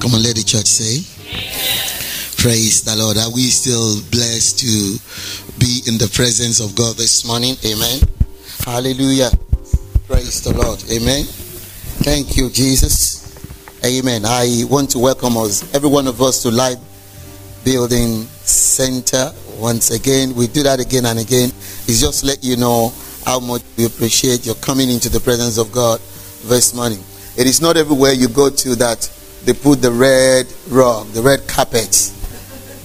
Come on, let the church say. Praise the Lord. Are we still blessed to be in the presence of God this morning? Amen. Hallelujah. Praise the Lord. Amen. Thank you, Jesus. Amen. I want to welcome us, every one of us, to Life Building Center. Once again, we do that again and again. It's just let you know how much we appreciate your coming into the presence of God this morning. It is not everywhere you go to that they put the red rug, the red carpet.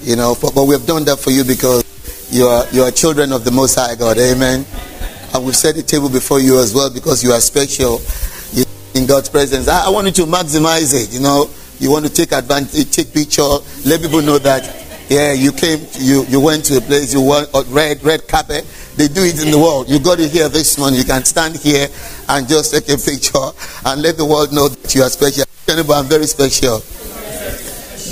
You know, but, but we have done that for you because you are you are children of the Most High God. Amen. And we've set the table before you as well because you are special in God's presence. I, I want you to maximize it. You know, you want to take advantage, take picture, let people know that yeah, you came, you you went to a place, you want a red red carpet. They do it in the world. You got it here this morning. You can stand here and just take a picture and let the world know that you are special. I'm very special.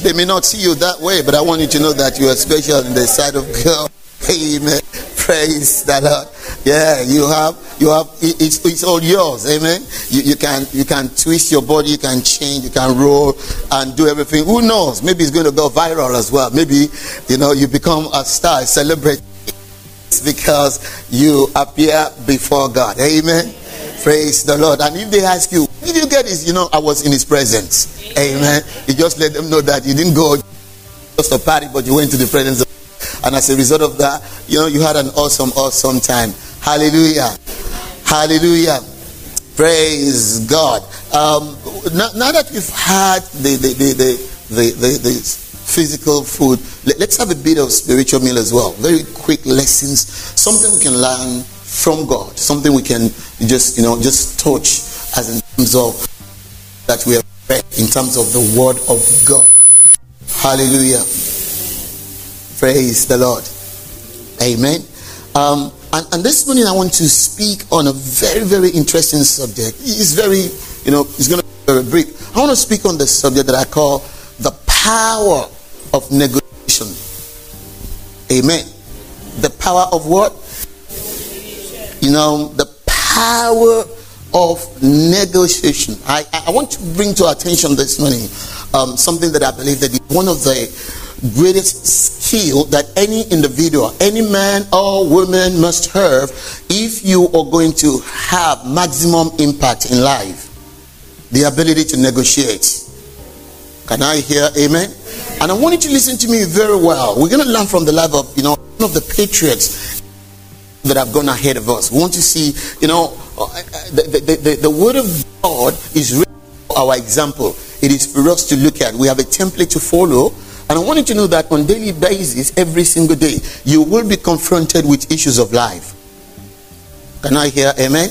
They may not see you that way, but I want you to know that you are special in the sight of God. Amen. Praise the Lord. Yeah, you have you have it's it's all yours. Amen. You, you can you can twist your body, you can change, you can roll and do everything. Who knows? Maybe it's going to go viral as well. Maybe you know you become a star, celebrate because you appear before God. Amen. Praise the Lord. And if they ask you, did you get this? You know, I was in his presence. Amen. You just let them know that you didn't go just a party, but you went to the presence of and as a result of that, you know, you had an awesome, awesome time. Hallelujah. Hallelujah. Praise God. Um, now, now, that we've had the, the, the, the, the, the physical food, let, us have a bit of spiritual meal as well. Very quick lessons, something we can learn from God, something we can just, you know, just touch as in terms of that we have read in terms of the word of God. Hallelujah. Praise the Lord. Amen. Um, and, and, this morning I want to speak on a very, very interesting subject. It's very, you know, it's going to be very brief. I want to speak on the subject that I call the power of negotiation. Amen. The power of what? You know, the power of negotiation. I, I want to bring to attention this morning um, something that I believe that is one of the greatest skill that any individual, any man or woman must have if you are going to have maximum impact in life. The ability to negotiate. Can I hear amen? And I want you to listen to me very well. We're going to learn from the life of, you know, one of the patriots that have gone ahead of us. We want to see, you know, the, the, the, the word of God is our example. It is for us to look at. We have a template to follow and I want you to know that on daily basis, every single day, you will be confronted with issues of life. Can I hear amen?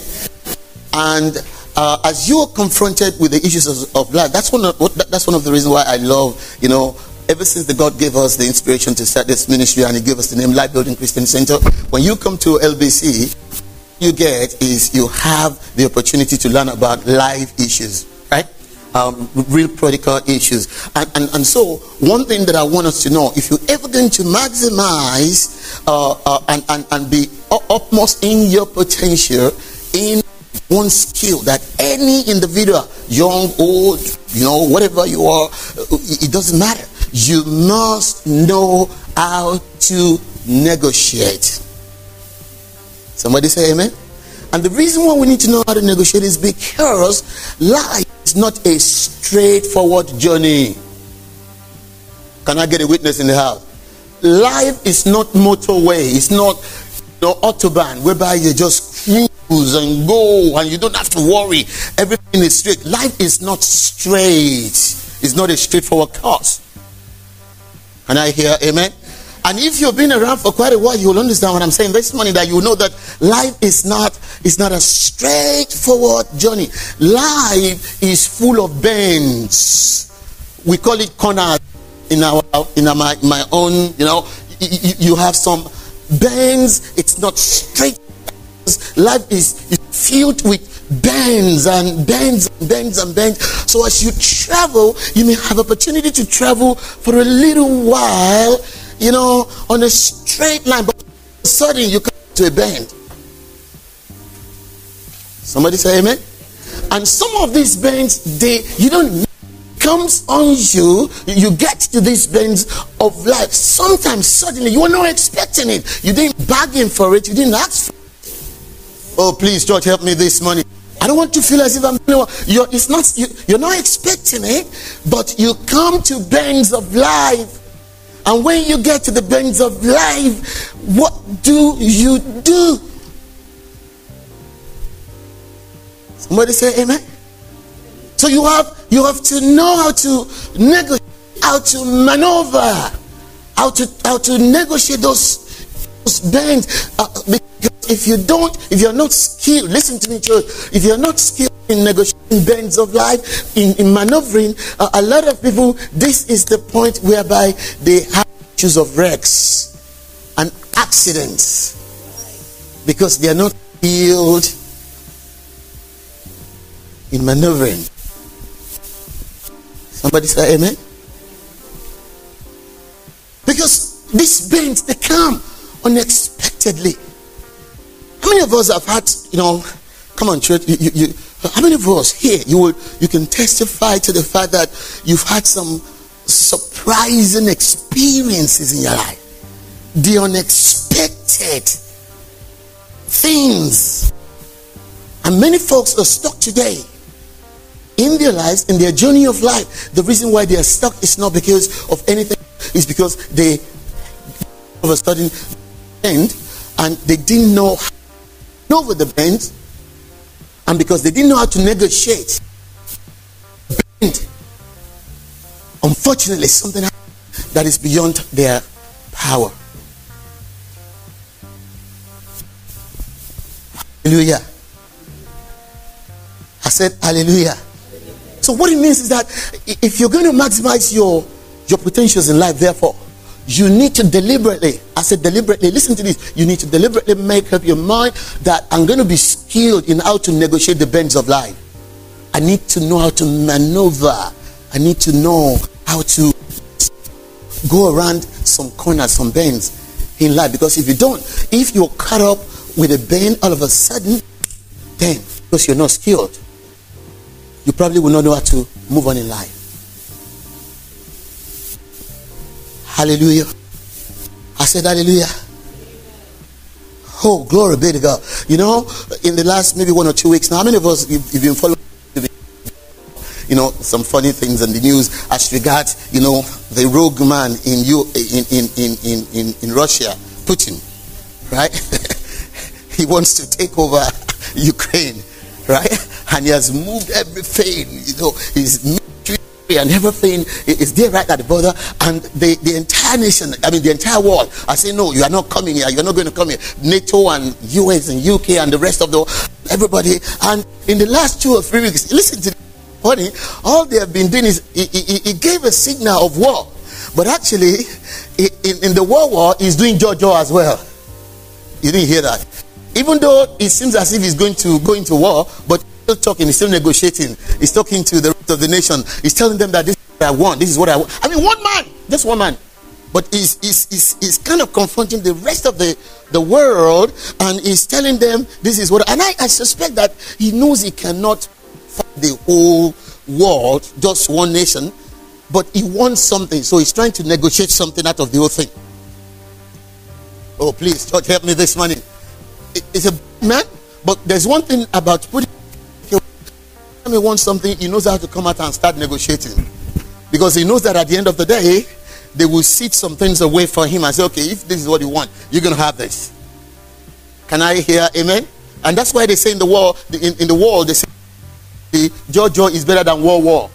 And uh, as you are confronted with the issues of, of life, that's one of that's one of the reasons why I love, you know, ever since the God gave us the inspiration to start this ministry and He gave us the name Life Building Christian Center. When you come to LBC, you get is you have the opportunity to learn about life issues, right? um, real practical issues. And, and, and so, one thing that I want us to know if you're ever going to maximize uh, uh, and, and, and be utmost in your potential in one skill that any individual, young, old, you know, whatever you are, it doesn't matter. You must know how to negotiate. Somebody say amen. And the reason why we need to know how to negotiate is because life is not a straightforward journey. Can I get a witness in the house? Life is not motorway. It's not you autobahn whereby you just cruise and go and you don't have to worry. Everything is straight. Life is not straight. It's not a straightforward course. Can I hear amen? And if you've been around for quite a while, you'll understand what I'm saying this morning that you know that life is not is not a straightforward journey. Life is full of bends. We call it corners in our in our, my, my own, you know, you, you have some bends, it's not straight. Life is, is filled with bends and bends and bends and bends. So as you travel, you may have opportunity to travel for a little while you know, on a straight line, but suddenly you come to a bend. Somebody say amen. And some of these bends, they you don't comes on you, you get to these bends of life. Sometimes suddenly you are not expecting it. You didn't bargain for it, you didn't ask for it. Oh, please, church, help me this morning. I don't want to feel as if I'm you're it's not you, you're not expecting it, but you come to bends of life. And when you get to the bends of life, what do you do? Somebody say amen. So you have you have to know how to negotiate, how to maneuver, how to how to negotiate those those bends. Uh, because if you don't, if you're not skilled, listen to me, church. If you're not skilled in negotiating bends of life, in, in maneuvering, uh, a lot of people, this is the point whereby they have issues of wrecks and accidents because they are not skilled in maneuvering. Somebody say amen. Because these bends they come unexpectedly. How many of us have had, you know, come on, church, you, you, you, how many of us here you will you can testify to the fact that you've had some surprising experiences in your life? The unexpected things. And many folks are stuck today in their lives, in their journey of life, the reason why they are stuck is not because of anything, it's because they of a sudden bend and they didn't know over the bend, and because they didn't know how to negotiate. Bend. Unfortunately, something that is beyond their power. Hallelujah. I said, Hallelujah. So what it means is that if you're going to maximize your your potentials in life, therefore, you need to deliberately, I said deliberately, listen to this. You need to deliberately make up your mind that I'm going to be skilled in how to negotiate the bends of life. I need to know how to maneuver. I need to know how to go around some corners, some bends in life. Because if you don't, if you're caught up with a bend all of a sudden, then because you're not skilled, you probably will not know how to move on in life. Hallelujah. I said hallelujah. Oh, glory be to God. You know, in the last maybe one or two weeks now, how many of us have been following you know some funny things in the news as regards you know the rogue man in you in in in in in, Russia, Putin, right? he wants to take over Ukraine, right? and he has moved everything. You know, military and everything is there right at the border, and the, the entire nation, I mean, the entire world, I say, no, you are not coming here. You're not going to come here. NATO and US and UK and the rest of the everybody. And in the last two or three weeks, listen to funny, all they have been doing is he, gave a signal of war, but actually, in, in the war war, he's doing jaw-jaw as well. You didn't hear that. Even though it seems as if he's going to go into war, but still talking, he's still negotiating. He's talking to the rest of the nation. He's telling them that this is what I want. This is what I want. I mean, one man, just one man. But he's, he's, he's, he's kind of confronting the rest of the, the world and he's telling them this is what. And I, I suspect that he knows he cannot fight the whole world, just one nation. But he wants something. So he's trying to negotiate something out of the whole thing. Oh, please, church, help me this morning. It's a man, but there's one thing about Putin he wants something, he knows how to come out and start negotiating. Because he knows that at the end of the day, they will sit some things away for him and say, okay, if this is what you want, you're going to have this. Can I hear amen? And that's why they say in the world, in, in the world, they say the jaw-jaw is better than war war.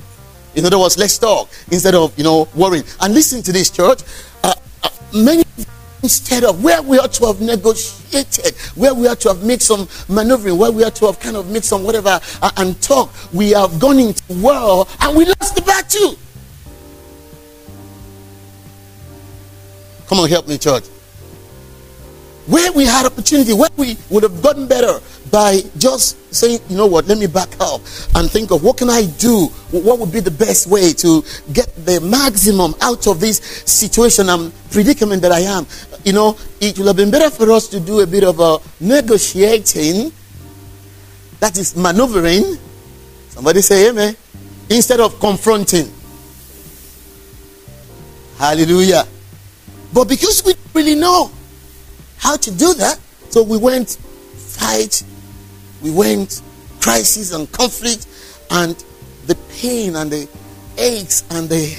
In other words, let's talk instead of, you know, worrying. And listen to this, church. Uh, uh, many instead of where we ought to have negotiated, where we ought to have made some maneuvering, where we ought to have kind of made some whatever uh, and talk, we have gone into war and we lost the battle. Come on, help me, church. Where we had opportunity, where we would have gotten better by just saying, you know what, let me back up and think of what can I do? What would be the best way to get the maximum out of this situation and predicament that I am? You know, it would have been better for us to do a bit of a negotiating, that is maneuvering. Somebody say amen. Instead of confronting. Hallelujah. But because we really know how to do that, so we went fight, we went crisis and conflict, and the pain and the aches and the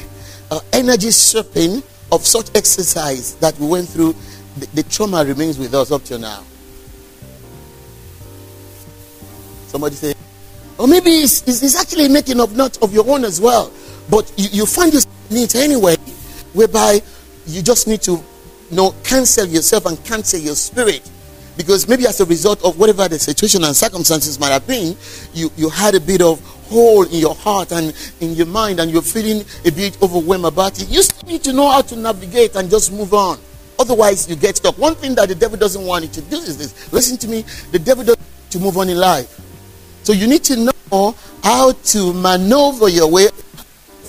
uh, energy stripping of such exercise that we went through, the, the trauma remains with us up to now. Somebody say, or maybe it's, it's, it's, actually making up not of your own as well, but you, you find yourself in it anyway, whereby you just need to you know, cancel yourself and cancel your spirit. Because maybe as a result of whatever the situation and circumstances might have been, you, you had a bit of hole in your heart and in your mind and you're feeling a bit overwhelmed about it. You still need to know how to navigate and just move on. Otherwise, you get stuck. One thing that the devil doesn't want you to do is this. Listen to me. The devil doesn't want you to move on in life. So you need to know how to maneuver your way.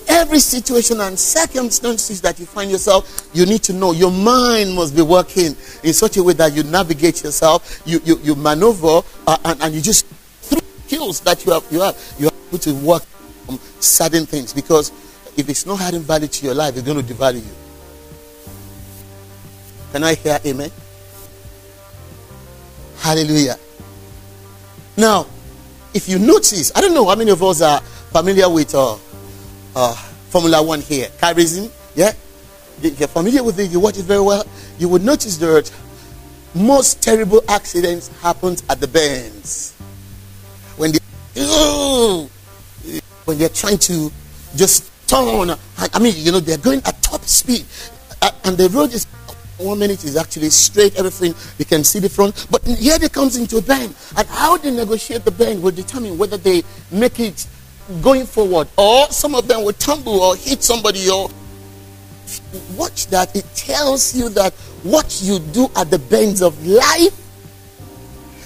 Every situation and circumstances that you find yourself, you need to know your mind must be working in such a way that you navigate yourself, you, you, you maneuver, uh, and, and you just through skills that you have, you have, you are able to work on certain things. Because if it's not adding value to your life, it's going to devalue you. Can I hear amen? Hallelujah. Now, if you notice, I don't know how many of us are familiar with uh, uh, Formula One here. Car racing, yeah? You're familiar with it, you watch it very well, you would notice that most terrible accidents happen at the bends. When they, when they're trying to just turn, on I mean, you know, they're going at top speed, and the road is one minute is actually straight, everything, you can see the front. But here they comes into a bend. And how they negotiate the bend will determine whether they make it going forward or some of them will tumble or hit somebody or watch that. It tells you that what you do at the bends of life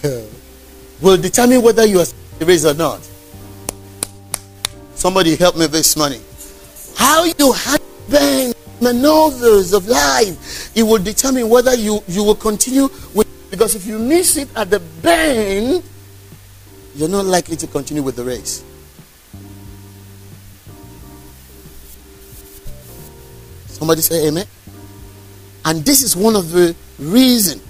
will determine whether you are raised or not. Somebody help me this money. How you handle maneuvers of life, it will determine whether you, you will continue with because if you miss it at the bend, you're not likely to continue with the race. Somebody say amen. And this is one of the reasons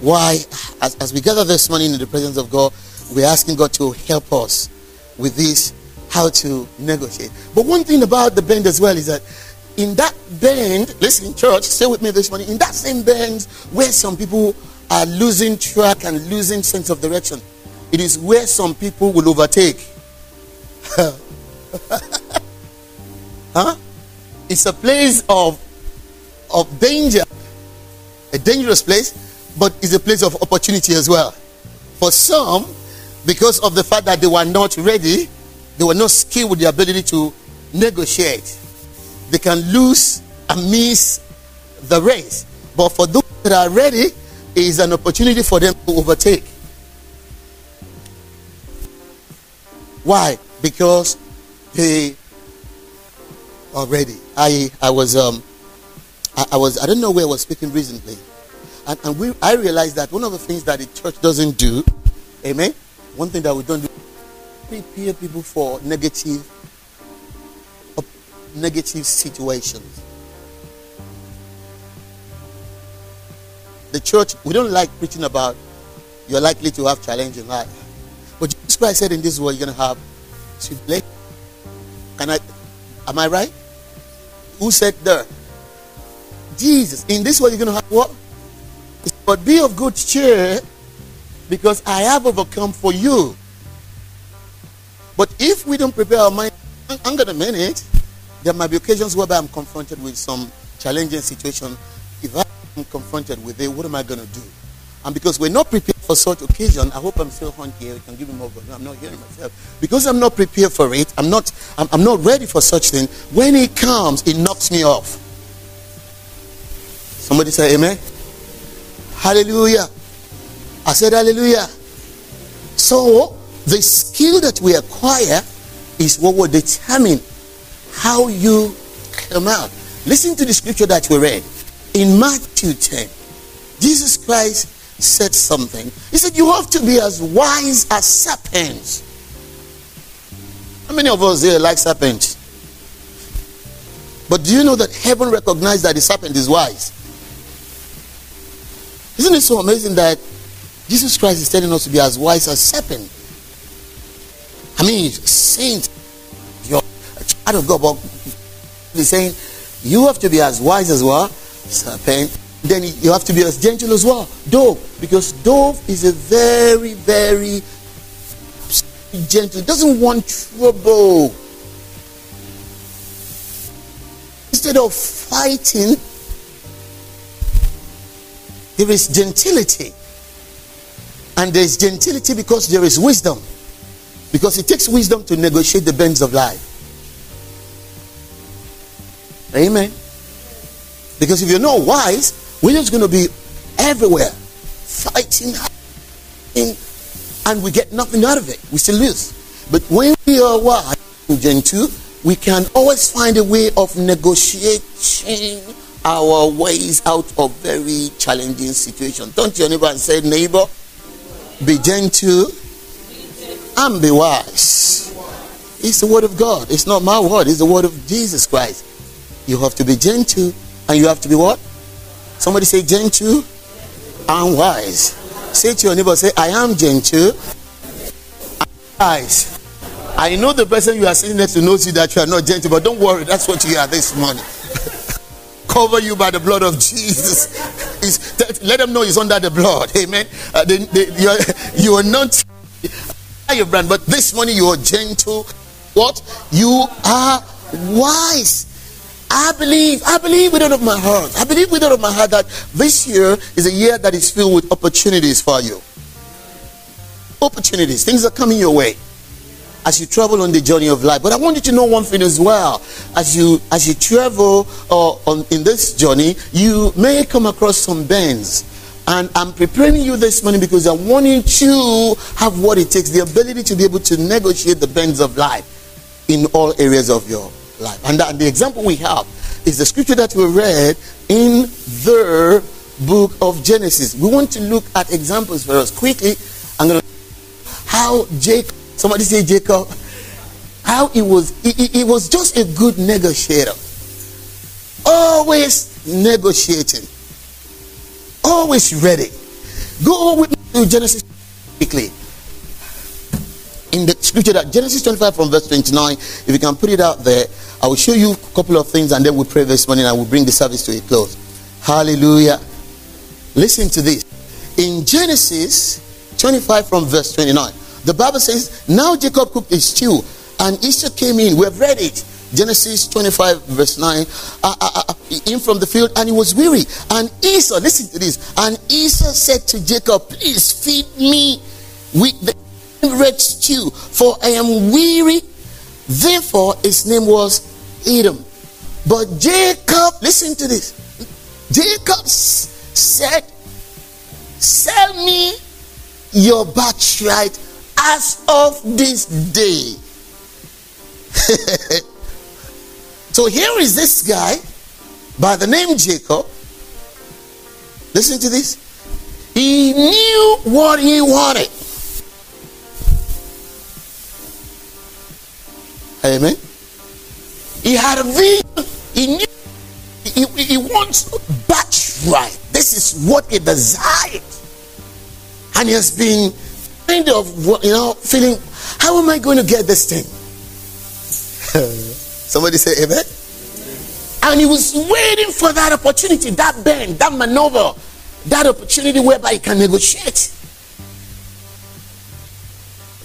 why, as, as we gather this morning in the presence of God, we're asking God to help us with this, how to negotiate. But one thing about the bend as well is that in that bend, listen, church, stay with me this morning. In that same bend where some people are losing track and losing sense of direction, it is where some people will overtake. huh? It's a place of of danger, a dangerous place, but it's a place of opportunity as well. For some, because of the fact that they were not ready, they were not skilled with the ability to negotiate they can lose and miss the race. But for those that are ready, it is an opportunity for them to overtake. Why? Because they are ready. I I was um I, I was I don't know where I was speaking recently. And, and we I realized that one of the things that the church doesn't do, amen. One thing that we don't do prepare people for negative negative situations. The church, we don't like preaching about you're likely to have challenge in life. But Jesus Christ said in this world you're going to have tribulation. Can I, am I right? Who said there? Jesus. In this world you're going to have what? But be of good cheer because I have overcome for you. But if we don't prepare our mind, hang on a minute. There might be occasions whereby I'm confronted with some challenging situation. If I'm confronted with it, what am I going to do? And because we're not prepared for such occasion, I hope I'm still on here. You can give me more. I'm not hearing myself. Because I'm not prepared for it, I'm not, I'm, I'm not ready for such thing. When it comes, it knocks me off. Somebody say amen. Hallelujah. I said hallelujah. So the skill that we acquire is what will determine how you come out. Listen to the scripture that we read. In Matthew 10, Jesus Christ said something. He said, You have to be as wise as serpents. How many of us here like serpents? But do you know that heaven recognized that the serpent is wise? Isn't it so amazing that Jesus Christ is telling us to be as wise as serpent? I mean, saint, you're a child of God, but he's saying you have to be as wise as well, serpent. Then you have to be as gentle as well, dove, because dove is a very, very gentle. Doesn't want trouble. Instead of fighting, there is gentility. And there is gentility because there is wisdom. Because it takes wisdom to negotiate the bends of life. Amen. Because if you're not wise, we're just going to be everywhere fighting, and we get nothing out of it. We still lose. But when we are wise and gentle, we can always find a way of negotiating our ways out of very challenging situations. Don't your neighbor and say, neighbor, be gentle and be wise. It's the word of God. It's not my word. It's the word of Jesus Christ. You have to be gentle and you have to be what? Somebody say gentle and wise. Say to your neighbor, say, I am gentle and wise. I know the person you are sitting next to knows you that you are not gentle, but don't worry, that's what you are this morning. Cover you by the blood of Jesus. let them know he's under the blood. Amen. Uh, they, they, you, are, you are not your brand, but this morning you are gentle. What? You are wise. I believe, I believe with all of my heart. I believe with all of my heart that this year is a year that is filled with opportunities for you. Opportunities. Things are coming your way as you travel on the journey of life. But I want you to know one thing as well. As you as you travel uh, on in this journey, you may come across some bends. And I'm preparing you this morning because I want you to have what it takes, the ability to be able to negotiate the bends of life in all areas of your life. And, that, the example we have is the scripture that we read in the book of Genesis. We want to look at examples for us quickly. I'm going to how Jacob Somebody say Jacob. How he was, he, he was just a good negotiator. Always negotiating. Always ready. Go with me to Genesis quickly. In the scripture that Genesis 25 from verse 29, if you can put it out there, I will show you a couple of things and then we'll pray this morning and we'll bring the service to a close. Hallelujah. Listen to this. In Genesis 25 from verse 29, the Bible says, Now Jacob cooked a stew, and Esau came in. We've read it. Genesis 25, verse 9. Uh, uh, uh, in from the field, and he was weary. And Esau, listen to this. And Esau said to Jacob, Please feed me with the red stew, for I am weary. Therefore, his name was Edom. But Jacob, listen to this. Jacob said, Sell me your birthright as of this day. so here is this guy by the name Jacob. Listen to this. He knew what he wanted. Amen. He had a vision. He knew he, he wants birthright. This is what he desired. And he has been kind of, you know, feeling, how am I going to get this thing? Somebody say amen. And he was waiting for that opportunity, that bend, that maneuver, that opportunity whereby he can negotiate.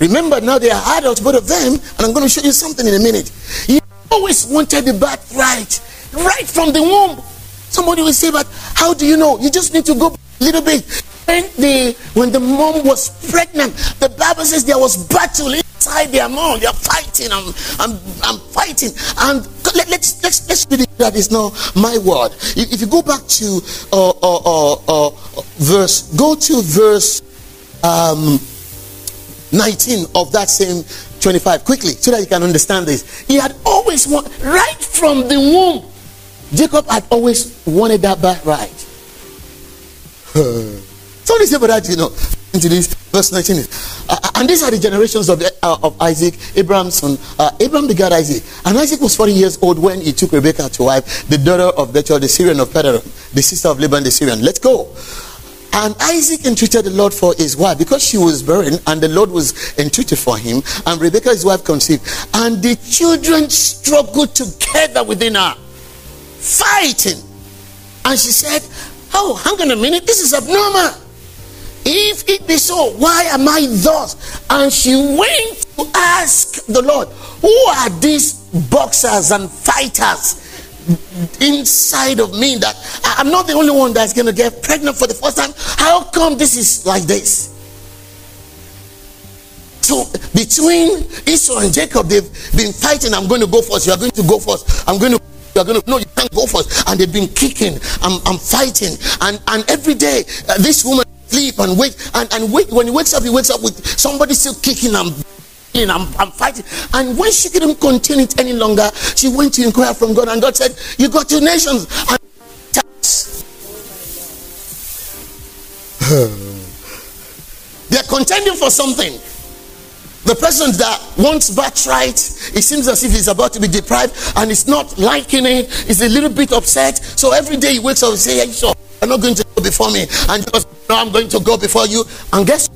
Remember, now they are adults, both of them, and I'm going to show you something in a minute. He always wanted the birthright, right Right from the womb. Somebody will say, but how do you know? You just need to go a little bit when the when the mom was pregnant, the Bible says there was battle inside their mom. They're fighting. I'm I'm I'm fighting. And let, us let's let's read it. That is not my word. If, if you go back to uh, uh, uh, uh, verse, go to verse um, 19 of that same 25 quickly, so that you can understand this. He had always wanted right from the womb. Jacob had always wanted that birthright. Somebody say, but that you know, into this, Verse 19 is, uh, and these are the generations of, uh, of Isaac, Abraham's son. Uh, Abraham begat Isaac. And Isaac was 40 years old when he took Rebekah to wife, the daughter of Bethuel, the Syrian of Padan, the sister of Laban the Syrian. Let's go. And Isaac entreated the Lord for his wife because she was barren, and the Lord was entreated for him. And Rebekah, his wife, conceived. And the children struggled together within her, fighting. And she said, Oh, hang on a minute, this is abnormal. If it be so, why am I thus? And she went to ask the Lord, Who are these boxers and fighters inside of me that I'm not the only one that's going to get pregnant for the first time? How come this is like this? So between Esau and Jacob, they've been fighting. I'm going to go first. You are going to go first. I'm going to. You are going to. No, you can't go first. And they've been kicking. I'm, I'm fighting. And and every day, uh, this woman sleep and wake and, and wake when he wakes up he wakes up with somebody still kicking and I'm, I'm fighting and when she couldn't contain it any longer she went to inquire from God and God said you got two nations and they're contending for something the person that wants birthright, it seems as if he's about to be deprived and he's not liking it. He's a little bit upset. So every day he wakes up and says, Hey, sure, you're not going to go before me. And just, no, I'm going to go before you. And guess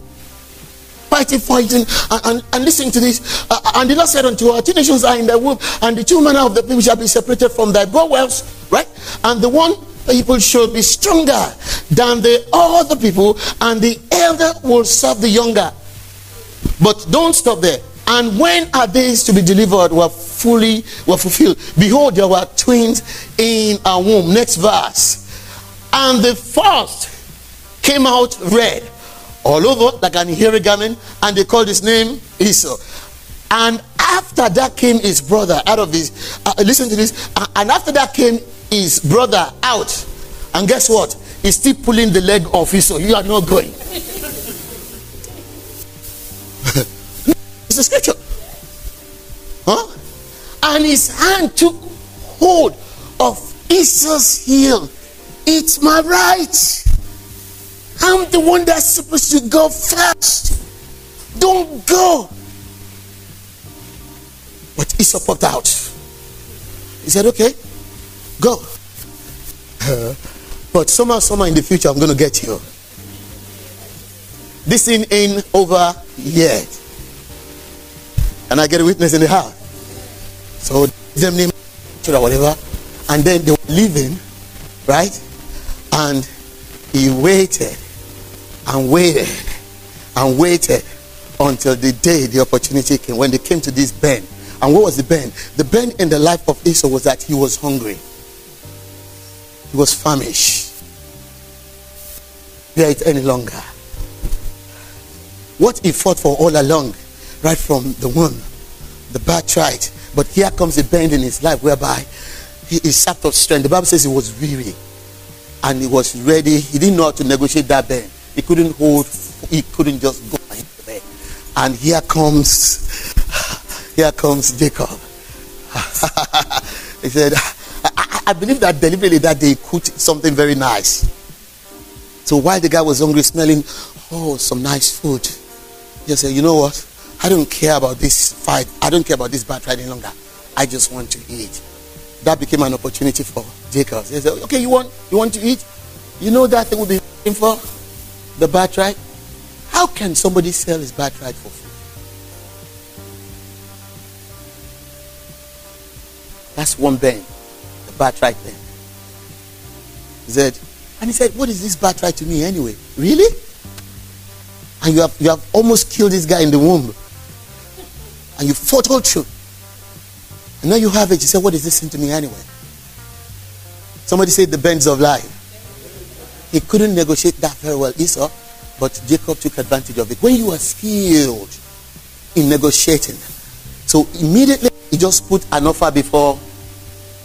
fighting, fighting, and, and, and listen to this. Uh, and the Lord said unto her, Two nations are in the womb, and the two manner of the people shall be separated from thy bowels, right? And the one people should be stronger than the other people, and the elder will serve the younger. But don't stop there. And when are these to be delivered were fully were fulfilled, behold, there were twins in a womb. Next verse. And the first came out red all over like an hairy garment, and they called his name Esau. And after that came his brother out of his. Uh, listen to this. Uh, and after that came his brother out. And guess what? He's still pulling the leg off Esau. You are not going. it's a scripture. Huh? And his hand took hold of Esau's heel. It's my right. I'm the one that's supposed to go first. Don't go. But Esau popped out. He said, Okay, go. But somehow, somehow in the future, I'm going to get you. This thing ain't over yet. And I get a witness in the house. So them name or whatever. And then they were leaving, right? And he waited and waited and waited until the day the opportunity came. When they came to this bend. And what was the bend? The bend in the life of Esau was that he was hungry. He was famished. Bear it any longer. What he fought for all along, right from the womb, the birthright. But here comes a bend in his life whereby he is sapped of strength. The Bible says he was weary and he was ready. He didn't know how to negotiate that bend. He couldn't hold, he couldn't just go there. And here comes, here comes Jacob. he said, I, I, believe that deliberately that he cooked something very nice. So while the guy was hungry, smelling, oh, some nice food, he said, you know what? I don't care about this fight. I don't care about this battle any longer. I just want to eat. That became an opportunity for Jacob. He said, okay, you want, you want to eat? You know that thing will be looking for? The birthright? How can somebody sell his birthright for food? That's one bend, the birthright bend. He said, and he said, What is this birthright to me anyway? Really? And you have you have almost killed this guy in the womb. And you fought all through. And now you have it. You say, What is this thing to me anyway? Somebody said the bends of life. He couldn't negotiate that very well, Esau, but Jacob took advantage of it. When you are skilled in negotiating, so immediately he just put an offer before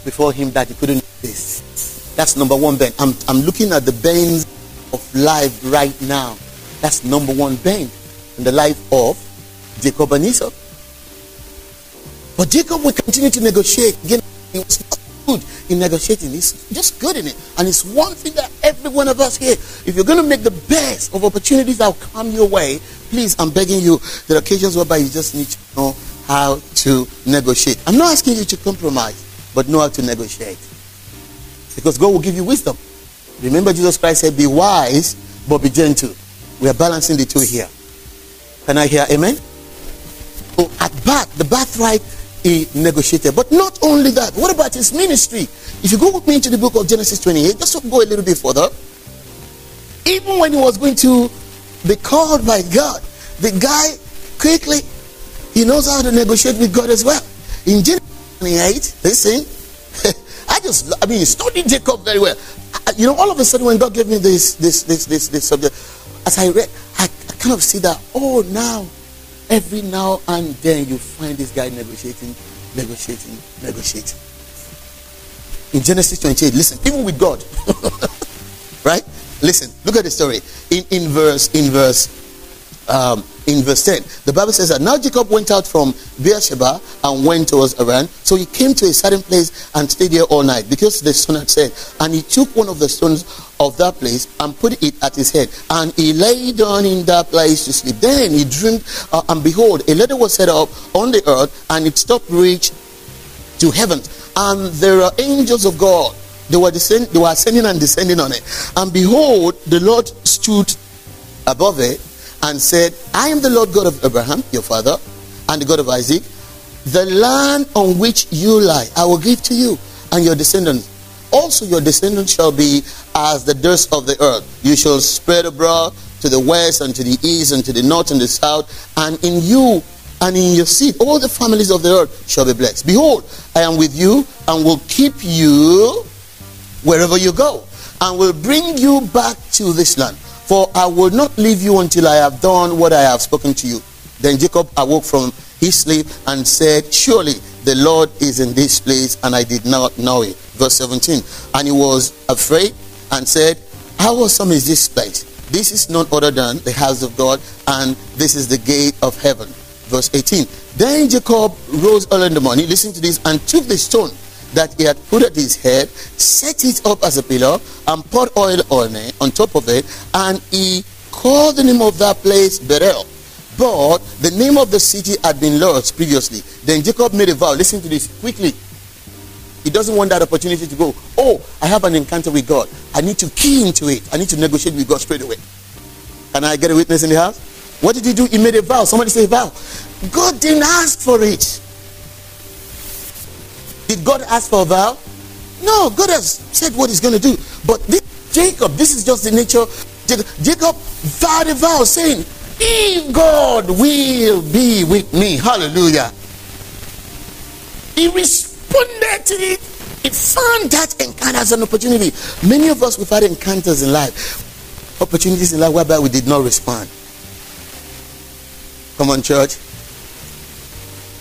before him that he couldn't this. That's number one bend. I'm, I'm looking at the bends of life right now. That's number one bend in the life of Jacob and Esau. But Jacob will continue to negotiate. Again, he was not good in negotiating. He's just good in it. And it's one thing that every one of us here, if you're going to make the best of opportunities that will come your way, please, I'm begging you. There are occasions whereby you just need to know how to negotiate. I'm not asking you to compromise, but know how to negotiate. Because God will give you wisdom. Remember, Jesus Christ said, Be wise, but be gentle. We are balancing the two here. Can I hear amen? So at birth, the birthright he negotiated. But not only that, what about his ministry? If you go with me into the book of Genesis 28, just go a little bit further. Even when he was going to be called by God, the guy quickly, he knows how to negotiate with God as well. In Genesis 28, listen, I just, I mean, he studied Jacob very well. I, you know, all of a sudden when God gave me this, this, this, this, this subject, as I read, I, I kind of see that, oh, now, every now and then you find this guy negotiating, negotiating, negotiating. In Genesis 28, listen, even with God, right? Listen, look at the story. In, in verse, in verse um, in verse 10. The Bible says that now Jacob went out from Beersheba and went towards Haran. So he came to a certain place and stayed there all night because the sun had set. And he took one of the stones of that place and put it at his head. And he lay down in that place to sleep. Then he dreamed, uh, and behold, a ladder was set up on the earth and it stopped reach to heaven. And there are angels of God. They were, descend- they were ascending and descending on it. And behold, the Lord stood above it and said, I am the Lord God of Abraham, your father, and the God of Isaac. The land on which you lie, I will give to you and your descendants. Also, your descendants shall be as the dust of the earth. You shall spread abroad to the west and to the east and to the north and the south, and in you and in your seed all the families of the earth shall be blessed. Behold, I am with you and will keep you wherever you go, and will bring you back to this land. For I will not leave you until I have done what I have spoken to you. Then Jacob awoke from his sleep and said, Surely the Lord is in this place, and I did not know it. Verse 17. And he was afraid and said, How awesome is this place? This is none other than the house of God, and this is the gate of heaven. Verse 18. Then Jacob rose early in the morning, listen to this, and took the stone that he had put at his head, set it up as a pillar, and poured oil on it, on top of it, and he called the name of that place Bethel. But the name of the city had been Luz previously. Then Jacob made a vow. Listen to this quickly. He doesn't want that opportunity to go, oh, I have an encounter with God. I need to key into it. I need to negotiate with God straight away. Can I get a witness in the house? What did he do? He made a vow. Somebody say vow. God didn't ask for it. Did God ask for a vow? No, God has said what he's going to do. But this, Jacob, this is just the nature. Jacob, vowed a vow saying, if God will be with me, hallelujah. He responded to it. He found that encounter as an opportunity. Many of us, we've had encounters in life, opportunities in life whereby we did not respond. Come on, church.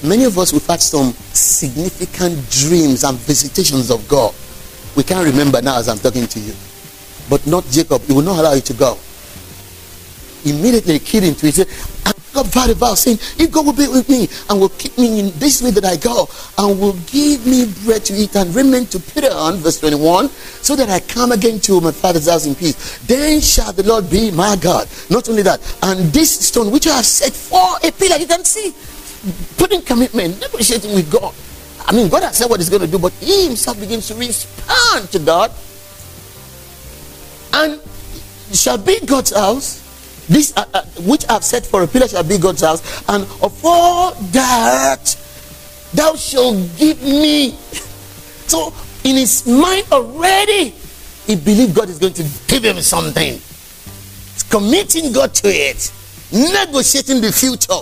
Many of us, we've had some significant dreams and visitations of God. We can't remember now as I'm talking to you. But not Jacob. He will not allow you to go. Immediately keyed into it. And God vowed vow saying, if God will be with me and will keep me in this way that I go and will give me bread to eat and raiment to put on, verse 21, so that I come again to my father's house in peace. Then shall the Lord be my God. Not only that, and this stone which I have set for a pillar, you can see, putting commitment, negotiating with God. I mean, God has said what He's going to do, but He Himself begins to respond to God. And shall be God's house. This uh, uh, which I've set for a pillar shall be God's house, and of all that thou shalt give me. So in his mind already, he believed God is going to give him something. He's committing God to it, negotiating the future.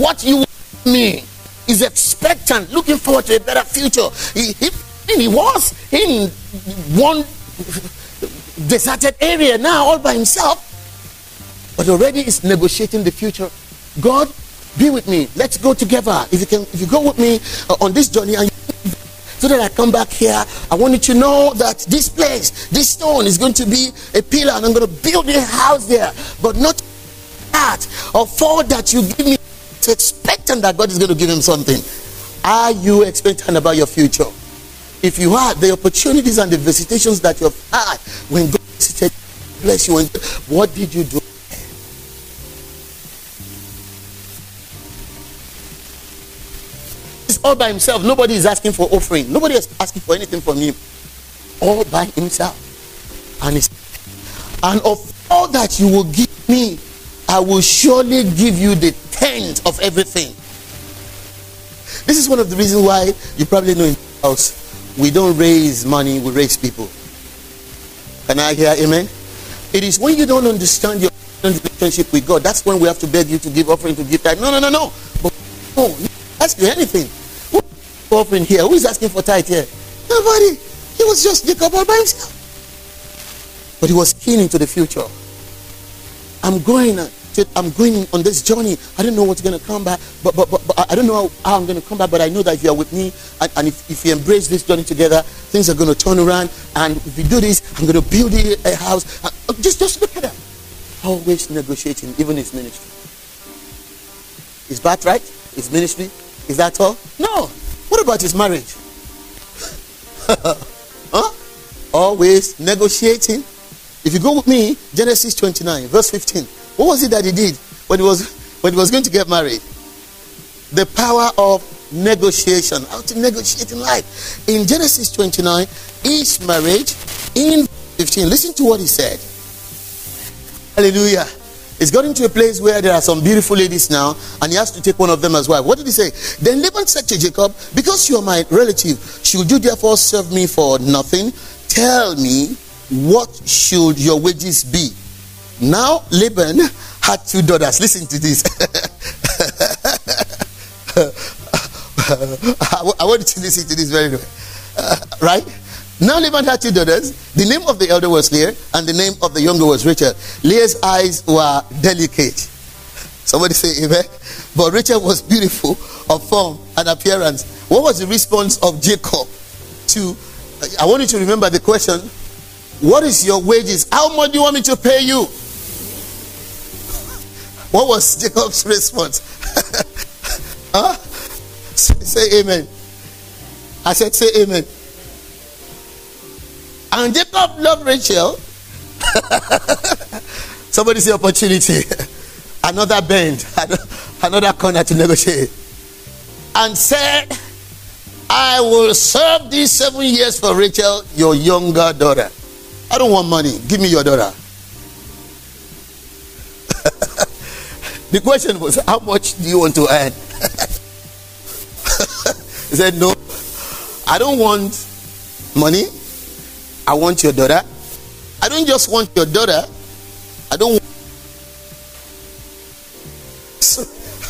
What you me is expectant, looking forward to a better future. He, he, he was in one deserted area now all by himself, but already is negotiating the future. God, be with me. Let's go together. If you can, if you go with me uh, on this journey and so that I come back here, I want you to know that this place, this stone is going to be a pillar and I'm going to build a house there. But not that or for that you give me Expecting that God is going to give him something. Are you expectant about your future? If you are, the opportunities and the visitations that you have had when God visited, bless you. what did you do? It's all by himself. Nobody is asking for offering. Nobody is asking for anything from him. All by himself. And, and of all that you will give me, I will surely give you the tenth of everything. This is one of the reasons why you probably know in house we don't raise money, we raise people. Can I hear amen? It is when you don't understand your relationship with God, that's when we have to beg you to give offering, to give tithe. No, no, no, no. But no, ask you anything. Who offering here? Who is asking for tithe here? Nobody. He was just Jacob all by himself. But he was keen into the future. I'm going I'm going on this journey. I don't know what's going to come back, but, but, but, but I don't know how, I'm going to come back, but I know that if you are with me and, and if, if you embrace this journey together, things are going to turn around. And if you do this, I'm going to build a house. Uh, just, just look at that. Always negotiating, even his ministry. Is that right? His ministry? Is that all? No. What about his marriage? huh? Always negotiating. If you go with me, Genesis 29, verse 15. What was it that he did when he was when he was going to get married? The power of negotiation. How to negotiate in life. In Genesis 29, each marriage in 15. Listen to what he said. Hallelujah. He's got into a place where there are some beautiful ladies now, and he has to take one of them as wife. What did he say? Then Laban said to Jacob, Because you are my relative, should you therefore serve me for nothing? Tell me, what should your wages be? Now Laban had two daughters. Listen to this. I want you to listen to this very well. Uh, right? Now Laban had two daughters. The name of the elder was Leah, and the name of the younger was Rachel. Leah's eyes were delicate. Somebody say amen. But Rachel was beautiful of form and appearance. What was the response of Jacob to? I want you to remember the question. What is your wages? How much do you want me to pay you? What was Jacob's response? huh? Say amen. I said, say amen. And Jacob loved Rachel. Somebody say opportunity. another bend, another corner to negotiate. And said, I will serve these seven years for Rachel, your younger daughter. I don't want money. Give me your daughter. The question was, how much do you want to earn? he said, no, I don't want money. I want your daughter. I don't just want your daughter. I don't want.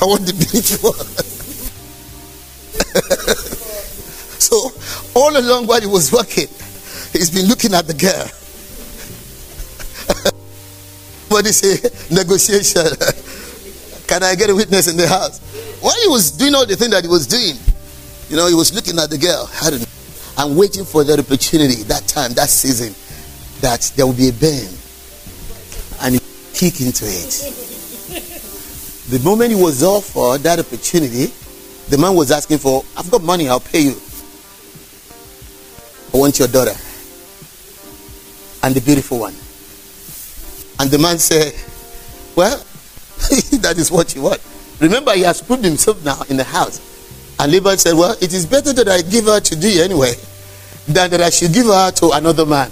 I want the beautiful. so all along while he was working, he's been looking at the girl. What is say negotiation. Can I get a witness in the house? While he was doing all the thing that he was doing, you know, he was looking at the girl. I don't know. I'm waiting for that opportunity, that time, that season, that there will be a bend. And he kick into it. The moment he was offered that opportunity, the man was asking for, I've got money, I'll pay you. I want your daughter. And the beautiful one. And the man said, Well, that is what you want. Remember, he has proved himself now in the house. And Laban said, Well, it is better that I give her to thee anyway than that I should give her to another man.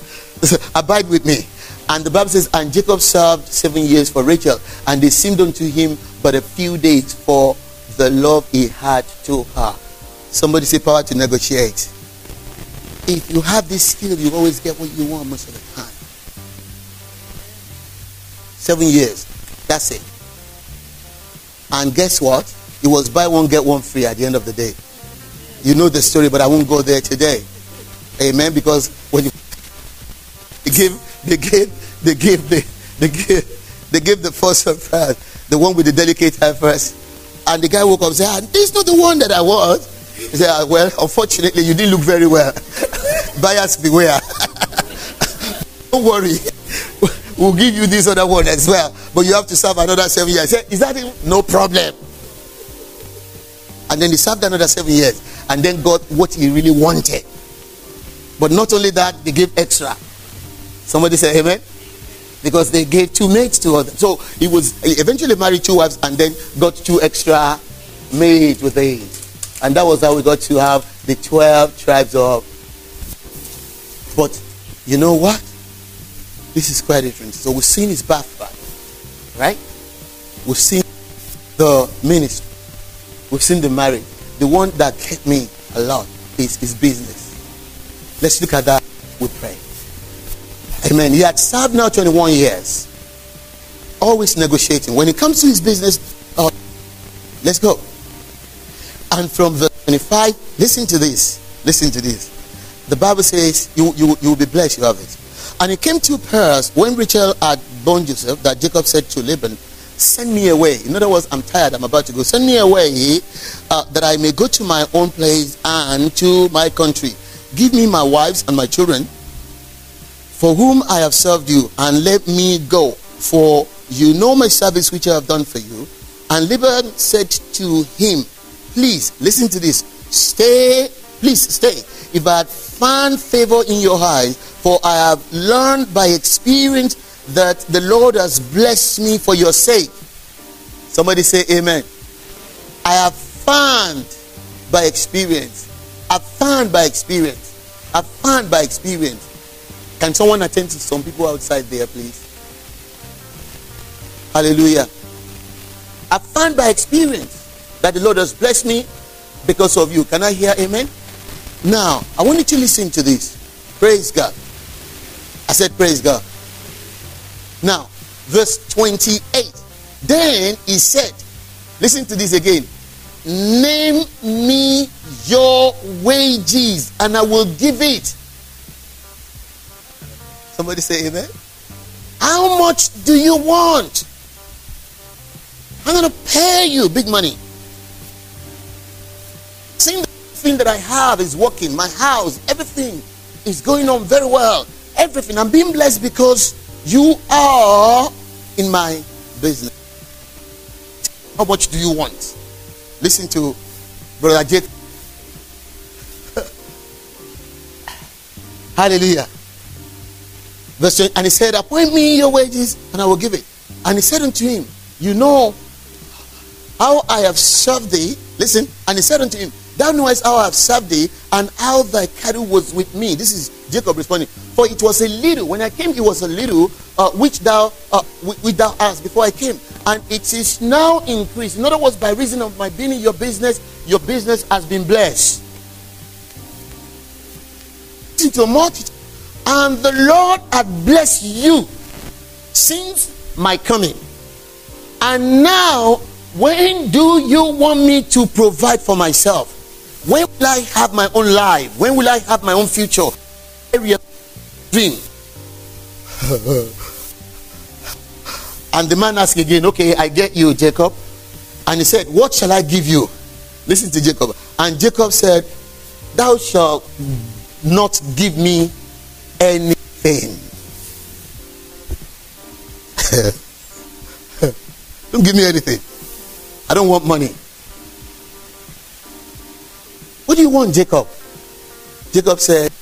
Abide with me. And the Bible says, And Jacob served seven years for Rachel, and they seemed unto him but a few days for the love he had to her. Somebody say power to negotiate. If you have this skill, you always get what you want most of the time. Seven years. That's it. And guess what? It was buy one, get one free at the end of the day. You know the story, but I won't go there today. Amen. Because when you they give, they give, they give, they, they give, they give the first surprise, the one with the delicate hair first. And the guy woke up and said, ah, This is not the one that I want. He said, ah, Well, unfortunately, you didn't look very well. Buyers beware. Don't worry we'll give you this other one as well. But you have to serve another seven years. Say, is that it? No problem. And then he served another seven years and then got what he really wanted. But not only that, they gave extra. Somebody say amen. Because they gave two maids to others. So he was he eventually married two wives and then got two extra maids with him. And that was how we got to have the 12 tribes of. But you know what? This is quite different. So we've seen his birthright, right? We've seen the ministry. We've seen the marriage. The one that kept me a lot is his business. Let's look at that. We pray. Amen. He had served now 21 years. Always negotiating. When it comes to his business, oh, let's go. And from verse 25, listen to this. Listen to this. The Bible says you, you, you will be blessed, you have it. And it came to pass when Rachel had born Joseph that Jacob said to Laban, Send me away. In other words, I'm tired, I'm about to go. Send me away uh, that I may go to my own place and to my country. Give me my wives and my children, for whom I have served you, and let me go. For you know my service which I have done for you. And Laban said to him, Please, listen to this. Stay, please stay. If I found favor in your eyes, for I have learned by experience that the Lord has blessed me for your sake. Somebody say amen. I have found by experience. I've found by experience. I've found by experience. Can someone attend to some people outside there, please? Hallelujah. I found by experience that the Lord has blessed me because of you. Can I hear amen? Now, I want you to listen to this. Praise God. I said, Praise God. Now, verse 28. Then he said, Listen to this again. Name me your wages and I will give it. Somebody say amen. How much do you want? I'm going to pay you big money. Seeing the thing that I have is working, my house, everything is going on very well. Everything. I'm being blessed because you are in my business. How much do you want? Listen to Brother Jet. Hallelujah. Verse and he said, Appoint me your wages, and I will give it. And he said unto him, You know how I have served thee. Listen, and he said unto him, Thou knowest how I have served thee, and how thy cattle was with me. This is Jacob responding. For it was a little. When I came, it was a little uh, which thou uh, which thou asked before I came, and it is now increased. In other words, by reason of my being in your business, your business has been blessed. Into a multitude, and the Lord had blessed you since my coming. And now, when do you want me to provide for myself? When will I have my own life? When will I have my own future? Dream. and the man asked again, Okay, I get you, Jacob. And he said, What shall I give you? Listen to Jacob. And Jacob said, Thou shalt not give me anything. don't give me anything. I don't want money. What do you want, Jacob? Jacob said,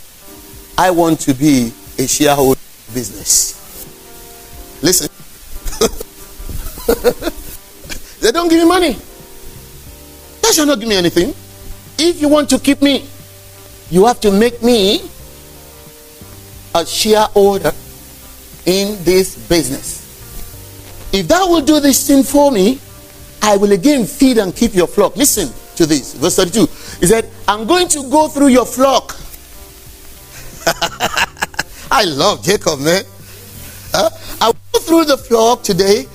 I want to be a shareholder in business. Listen. they don't give me money. They shall not give me anything. If you want to keep me, you have to make me a shareholder in this business. If thou will do this thing for me, I will again feed and keep your flock. Listen to this. Verse 32. He said, I'm going to go through your flock. I love Jacob, man. Uh, I will go through the flock today.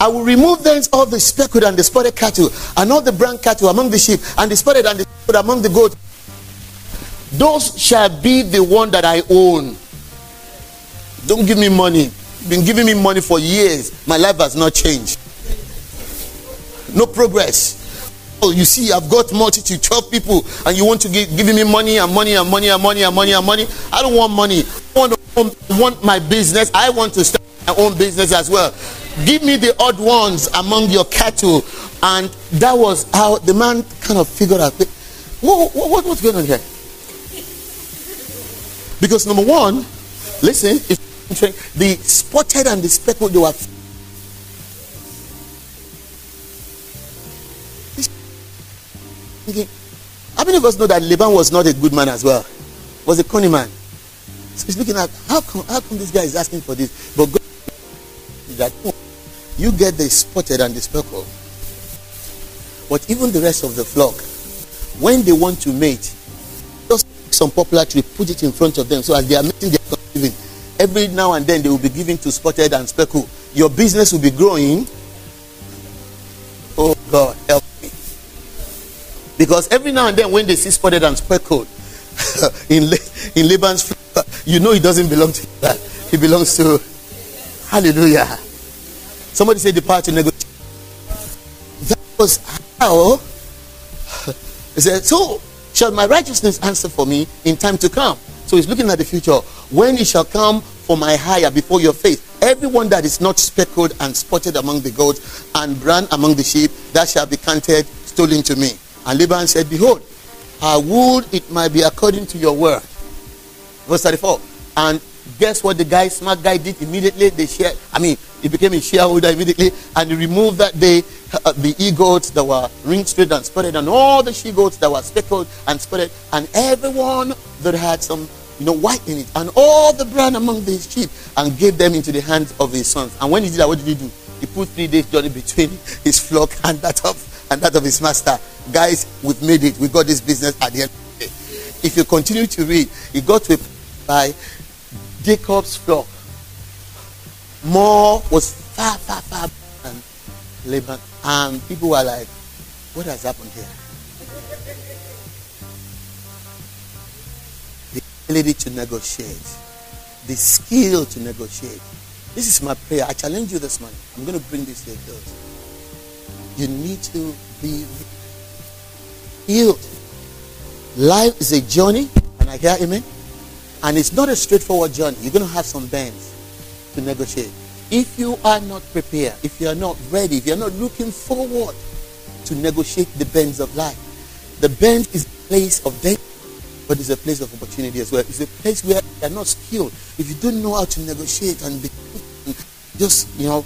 I will remove thence all the speckled and the spotted cattle, and all the brown cattle among the sheep, and the spotted and the spotted among the goats. Those shall be the one that I own. Don't give me money. Been giving me money for years. My life has not changed. No progress. You see, I've got multitude, 12 people, and you want to give giving me money and money and money and money and money and money. I don't want money. I want, want my business. I want to start my own business as well. Give me the odd ones among your cattle. And that was how the man kind of figured out what, what, what's going on here? Because number one, listen, the spotted and the speckled, they were thinking, How many of us know that Laban was not a good man as well? Was a cunning man. So he's looking at how come how come this guy is asking for this? But God that hmm, you get the spotted and the speckled. But even the rest of the flock, when they want to mate, just some poplar tree, put it in front of them. So as they are mating their conceiving, every now and then they will be given to spotted and speckled. Your business will be growing. Oh God, help. Because every now and then when they see spotted and speckled in, in Laban's you know it doesn't belong to that. It belongs to Hallelujah. Somebody said the power to negotiate. That was how he said, So shall my righteousness answer for me in time to come. So he's looking at the future. When it shall come for my hire before your face, everyone that is not speckled and spotted among the goats and brown among the sheep, that shall be counted stolen to me. And Laban said, Behold, I would it might be according to your word. Verse 34. And guess what the guy, smart guy, did immediately? They share. I mean, he became a shareholder immediately, and he removed that day uh, the e goats that were ring straight and spotted, and all the she goats that were speckled and spotted, and everyone that had some, you know, white in it, and all the brown among the sheep, and gave them into the hands of his sons. And when he did that, what did he do? He put three days journey between his flock and that of and that of his master. Guys, we've made it. We got this business at the end. If you continue to read, he got to by Jacob's flock. More was far, far, far than Laban. And people were like, what has happened here? The ability to negotiate, the skill to negotiate. This is my prayer. I challenge you this morning. I'm going to bring this to a close. You need to be healed. Life is a journey, and I hear amen. And it's not a straightforward journey. You're going to have some bends to negotiate. If you are not prepared, if you are not ready, if you're not looking forward to negotiate the bends of life, the bend is a place of danger, but it's a place of opportunity as well. It's a place where you're not skilled. If you don't know how to negotiate and be just, you know,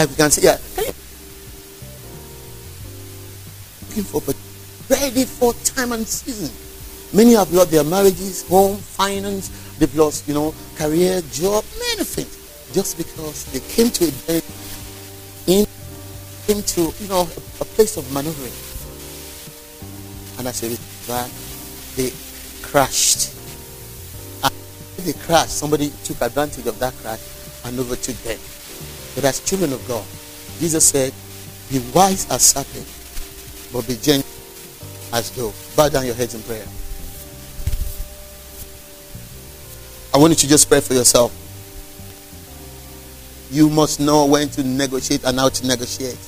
we can say, yeah, you looking for ready for time and season. Many have lost their marriages, home, finance, they've lost, you know, career, job, many things. Just because they came to a bend in came to, you know, a, a place of maneuvering. And as a result, they crashed. And they crashed, somebody took advantage of that crash and overtook them. But as children of God, Jesus said, Be wise as serpent, but be gentle as though. Bow down your heads in prayer. I want you to just pray for yourself. You must know when to negotiate and how to negotiate.